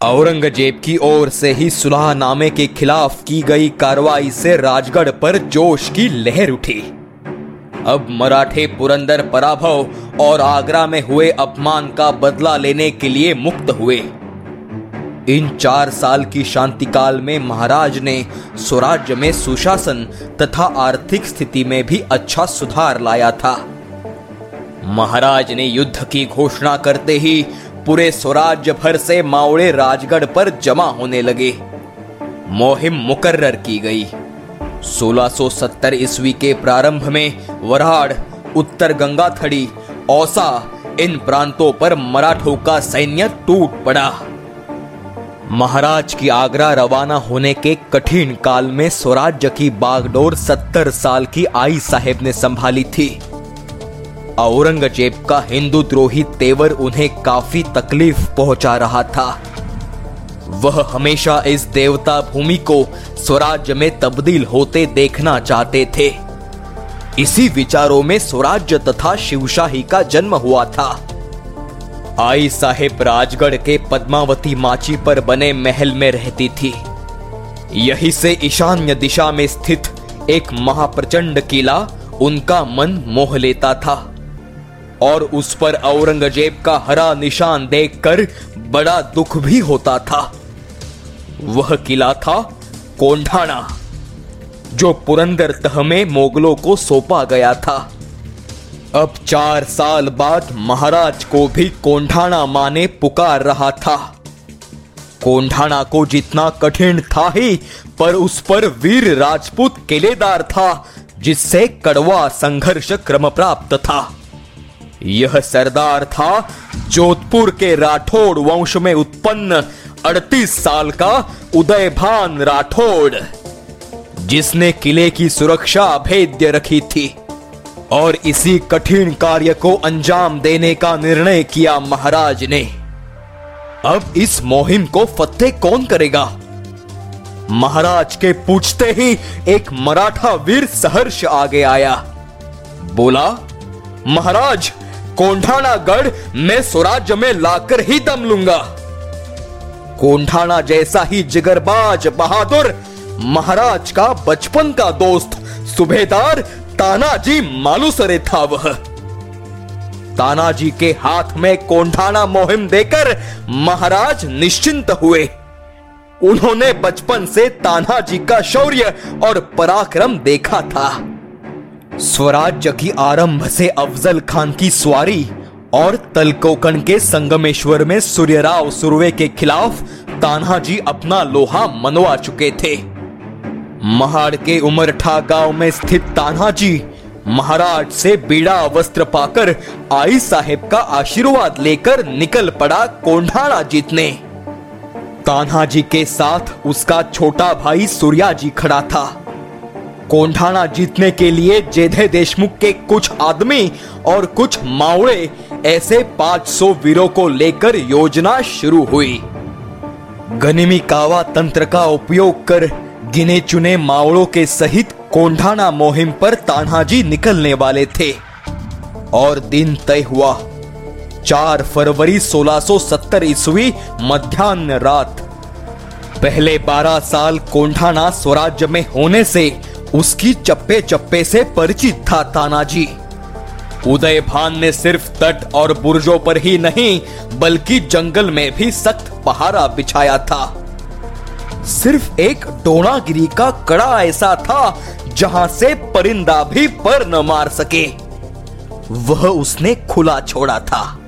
औरंगज़ेब की ओर से ही सुलहनामे के खिलाफ की गई कार्रवाई से राजगढ़ पर जोश की लहर उठी। अब मराठे पुरंदर पराभव और आगरा में हुए अपमान का बदला लेने के लिए मुक्त हुए। इन चार साल की शांति काल में महाराज ने स्वराज्य में सुशासन तथा आर्थिक स्थिति में भी अच्छा सुधार लाया था। महाराज ने युद्ध की घोषणा करते ही पूरे स्वराज्य भर से मावड़े राजगढ़ पर जमा होने लगे। मुहिम मुकर्र की गई। 1670 ईस्वी के प्रारंभ में वराड़, उत्तर गंगा थड़ी औसा, इन प्रांतों पर मराठों का सैन्य टूट पड़ा। महाराज की आगरा रवाना होने के कठिन काल में स्वराज्य की बागडोर सत्तर साल की आई साहेब ने संभाली थी। औरंगज़ेब का हिंदू द्रोही तेवर उन्हें काफ़ी तकलीफ़ पहुँचा रहा था। वह हमेशा इस देवता भूमि को स्वराज्य में तब्दील होते देखना चाहते थे। इसी विचारों में स्वराज्य तथा शिवशाही का जन्म हुआ था। आई साहेब राजगढ़ के पद्मावती माची पर बने महल में रहती थी। यही से ईशान्य दिशा में स्थित एक महाप्रचंड किला उनका मन मोह लेता था। और उस पर औरंगज़ेब का हरा निशान देखकर बड़ा दुख भी होता था। वह किला था कोंढाना जो पुरंदर तह में मोगलों को सौंपा गया था। अब चार साल बाद महाराज को भी कोंढाना माने पुकार रहा था। कोंढाना को जितना कठिन था ही, पर उस पर वीर राजपूत किलेदार था, जिससे कड़वा संघर्ष क्रम प्राप्त था। यह सरदार था जोधपुर के राठौड़ वंश में उत्पन्न 38 साल का उदयभान राठौड़, जिसने किले की सुरक्षा अभेद्य रखी थी और इसी कठिन कार्य को अंजाम देने का निर्णय किया महाराज ने। अब इस मुहिम को फतेह कौन करेगा? महाराज के पूछते ही एक मराठा वीर सहर्ष आगे आया। बोला, महाराज कोंढाना गढ़ मैं स्वराज्य में लाकर ही दम लूँगा। कोंढाना जैसा ही जिगरबाज बहादुर, महाराज का बचपन का दोस्त, सुबेदार तानाजी मालूसरे था वह। तानाजी के हाथ में कोंढाना मुहिम देकर महाराज निश्चिंत हुए। उन्होंने बचपन से तानाजी का शौर्य और पराक्रम देखा था। स्वराज्य की आरंभ से अफजल खान की स्वारी और तलकोकण के संगमेश्वर में सूर्यराव सुरवे के खिलाफ तान्हाजी अपना लोहा मनवा चुके थे। महाड़ के उमरठा गाँव में स्थित तान्हाजी महाराज से बीड़ा वस्त्र पाकर आई साहेब का आशीर्वाद लेकर निकल पड़ा कोंढाना जीतने। तान्हाजी के साथ उसका छोटा भाई सूर्या जी खड़ा था। कोंढाना जीतने के लिए जेधे देशमुख के कुछ आदमी और कुछ मावड़े, ऐसे 500 वीरों को लेकर योजना शुरू हुई। गनिमी कावा तंत्र का उपयोग कर गिने चुने मावड़ों के सहित कोंढाना मुहिम पर तान्हाजी निकलने वाले थे। और दिन तय हुआ। 4 फरवरी 1670 ईस्वी मध्यान्ह रात। पहले 12 साल कोंढाना स्वराज्य में होने से उसकी चप्पे चप्पे से परिचित था तानाजी। उदय भान ने सिर्फ़ तट और बुर्जों पर ही नहीं, बल्कि जंगल में भी सख्त पहारा बिछाया था। सिर्फ़ एक डोनागिरी का कड़ा ऐसा था, जहाँ से परिंदा भी पर न मार सके। वह उसने खुला छोड़ा था।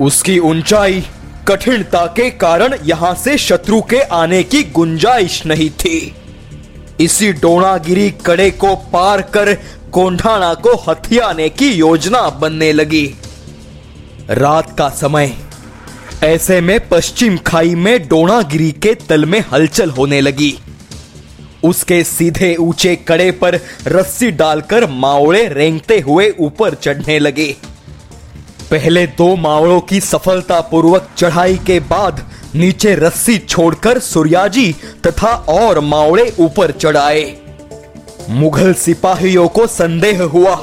उसकी ऊंचाई, कठिनता के कारण यहाँ से शत्रु के आने की गुंजाइश नहीं थी। इसी डोनागिरी कड़े को पार कर कोंढाना को हथियाने की योजना बनने लगी। रात का समय। ऐसे में पश्चिम खाई में डोनागिरी के तल में हलचल होने लगी। उसके सीधे ऊँचे कड़े पर रस्सी डालकर मावड़े रेंगते हुए ऊपर चढ़ने लगे। पहले दो मावड़ों की सफलतापूर्वक चढ़ाई के बाद नीचे रस्सी छोड़कर सूर्याजी तथा और मावड़े ऊपर चढ़ाए। मुगल सिपाहियों को संदेह हुआ।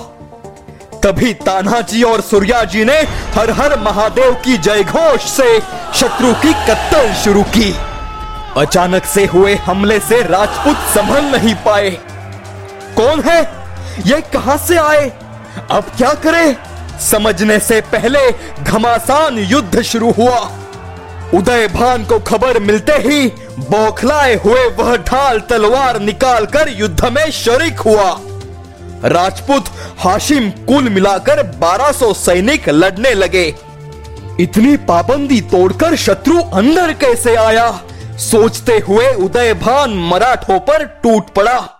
तभी तान्हा जी और सूर्या जी ने हर हर महादेव की जय घोष से शत्रु की कत्तल शुरू की। अचानक से हुए हमले से राजपूत संभल नहीं पाए। कौन है? ये कहाँ से आए? अब क्या करें? समझने से पहले घमासान युद्ध शुरू हुआ। उदय भान को खबर मिलते ही बौखलाए हुए वह ढाल तलवार निकालकर युद्ध में शरीक हुआ। राजपूत हाशिम कुल मिलाकर 1200 सैनिक लड़ने लगे। इतनी पाबंदी तोड़कर शत्रु अंदर कैसे आया? सोचते हुए उदय भान मराठों पर टूट पड़ा।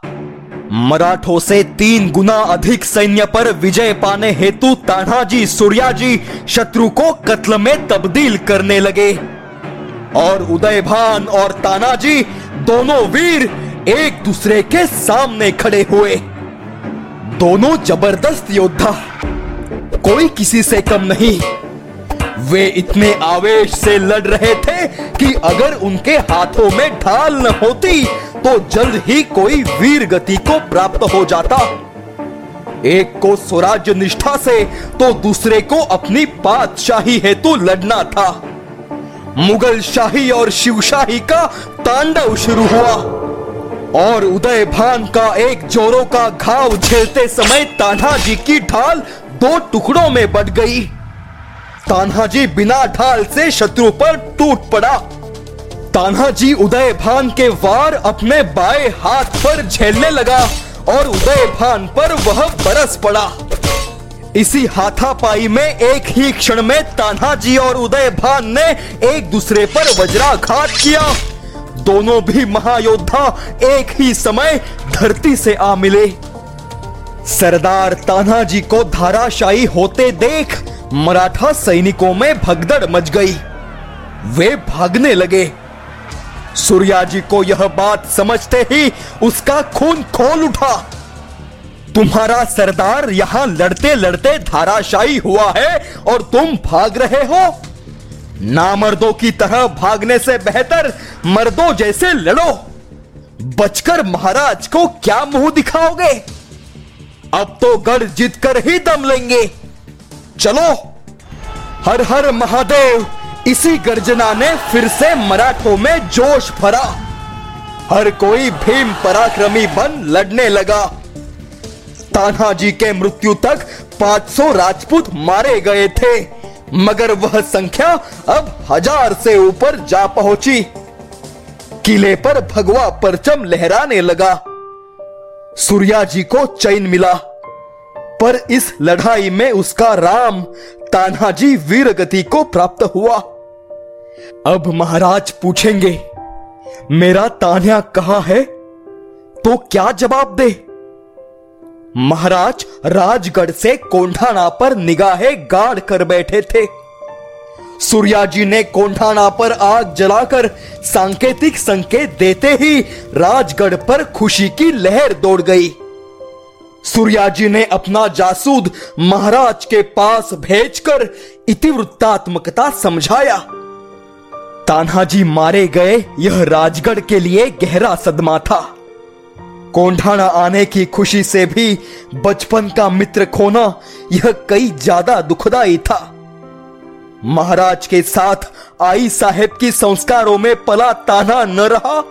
मराठों से तीन गुना अधिक सैन्य पर विजय पाने हेतु तानाजी सूर्याजी शत्रु को कत्ल में तब्दील करने लगे। और उदय भान और तानाजी दोनों वीर एक दूसरे के सामने खड़े हुए। दोनों ज़बरदस्त योद्धा। कोई किसी से कम नहीं। वे इतने आवेश से लड़ रहे थे कि अगर उनके हाथों में ढाल न होती तो जल्द ही कोई वीर गति को प्राप्त हो जाता। एक को स्वराज्य निष्ठा से तो दूसरे को अपनी बादशाही हेतु लड़ना था। मुगल शाही और शिवशाही का तांडव शुरू हुआ। और उदय भान का एक जोरों का घाव झेलते समय तान्हा जी की ढाल दो टुकड़ों में बट गई। तान्हा जी बिना ढाल से शत्रु पर टूट पड़ा। तान्हा जी उदय भान के वार अपने बाएँ हाथ पर झेलने लगा और उदय भान पर वह बरस पड़ा। इसी हाथापाई में एक ही क्षण में तान्हा जी और उदय भान ने एक दूसरे पर वज्राघात किया। दोनों भी महायोद्धा एक ही समय धरती से आ मिले। सरदार तान्हा जी को धाराशाही होते देख मराठा सैनिकों में भगदड़ मच गई। वे भागने लगे। सूर्या जी को यह बात समझते ही उसका खून खोल उठा। तुम्हारा सरदार यहाँ लड़ते लड़ते धाराशाही हुआ है और तुम भाग रहे हो। नामर्दों की तरह भागने से बेहतर मर्दों जैसे लड़ो। बचकर महाराज को क्या मुँह दिखाओगे? अब तो गढ़ जीत कर ही दम लेंगे। चलो। हर हर महादेव, इसी गर्जना ने फिर से मराठों में जोश भरा। हर कोई भीम पराक्रमी बन लड़ने लगा। तान्हा जी के मृत्यु तक 500 राजपूत मारे गए थे, मगर वह संख्या अब हज़ार से ऊपर जा पहुँची। किले पर भगवा परचम लहराने लगा। सूर्या जी को चैन मिला, पर इस लड़ाई में उसका राम तान्हाजी वीर गति को प्राप्त हुआ। अब महाराज पूछेंगे, मेरा तान्या कहा है? तो क्या जवाब दे? महाराज, राजगढ़ से कोंढाना पर निगाहें गाड़ कर बैठे थे। सूर्या जी ने कोंढाना पर आग जलाकर सांकेतिक संकेत देते ही राजगढ़ पर खुशी की लहर दौड़ गई। सूर्या जी ने अपना जासूद महाराज के पास भेजकर इतिवृत्तात्मकता समझाया। तान्हा जी मारे गए यह राजगढ़ के लिए गहरा सदमा था। कोंढाना आने की खुशी से भी बचपन का मित्र खोना यह कई ज़्यादा दुखदाई था। महाराज के साथ आई साहेब की संस्कारों में पला ताना न रहा।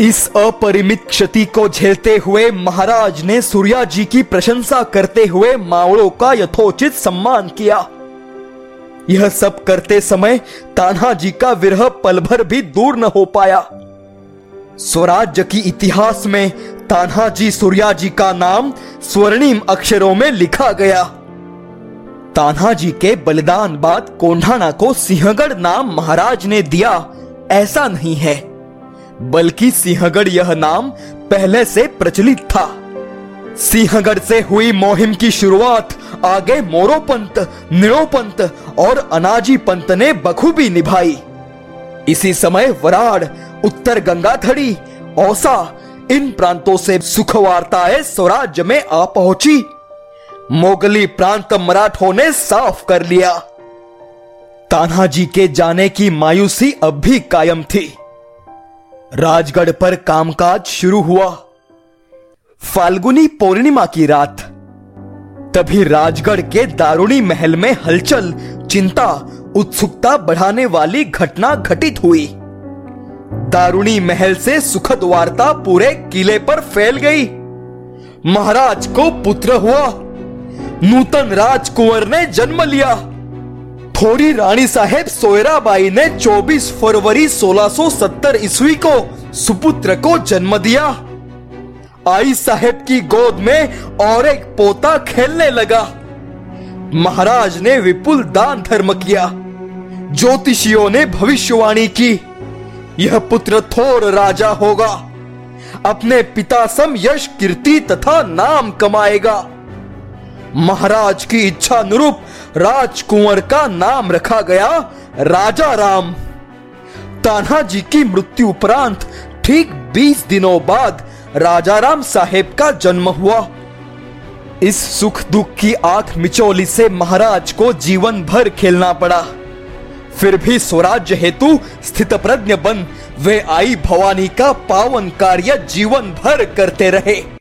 इस अपरिमित क्षति को झेलते हुए महाराज ने सूर्या जी की प्रशंसा करते हुए मावड़ों का यथोचित सम्मान किया। यह सब करते समय तान्हा जी का विरह पलभर भी दूर न हो पाया। स्वराज्य की इतिहास में तान्हा जी का नाम स्वर्णिम अक्षरों में लिखा गया। तान्हा जी के बलिदान बाद कोंढाना को सिंहगढ़ नाम महाराज ने दिया, ऐसा नहीं है। बल्कि सिंहगढ़ यह नाम पहले से प्रचलित था। सिंहगढ़ से हुई मुहिम की शुरुआत आगे मोरो पंत निड़ो पंत और अनाजी पंत ने बखूबी निभाई। इसी समय वराड़ उत्तर गंगाथड़ी औसा, इन प्रांतों से सुख वार्ताएँ स्वराज्य में आ पहुँची। मोगली प्रांत मराठों ने साफ़ कर लिया। तान्हाजी के जाने की मायूसी अब भी कायम थी। राजगढ़ पर कामकाज शुरू हुआ। फाल्गुनी पूर्णिमा की रात। तभी राजगढ़ के दारुणी महल में हलचल, चिंता, उत्सुकता बढ़ाने वाली घटना घटित हुई। दारुणी महल से सुखद वार्ता पूरे किले पर फैल गई। महाराज को पुत्र हुआ। नूतन राजकुंवर ने जन्म लिया। थोड़ी रानी साहेब सोयराबाई ने 24 फरवरी 1670 ईस्वी को सुपुत्र को जन्म दिया। आई साहेब की गोद में और एक पोता खेलने लगा। महाराज ने विपुल दान धर्म किया। ज्योतिषियों ने भविष्यवाणी की। यह पुत्र थोर राजा होगा। अपने पिता सम यश कीर्ति तथा नाम कमाएगा। महाराज की इच्छा अनुरूप राजकुंवर का नाम रखा गया राजा राम। तान्हा जी की मृत्यु उपरांत ठीक 20 दिनों बाद राजा राम साहेब का जन्म हुआ। इस सुख दुख की आँख मिचोली से महाराज को जीवन भर खेलना पड़ा। फिर भी स्वराज्य हेतु स्थित प्रज्ञ बन। वे आई भवानी का पावन कार्य जीवन भर करते रहे।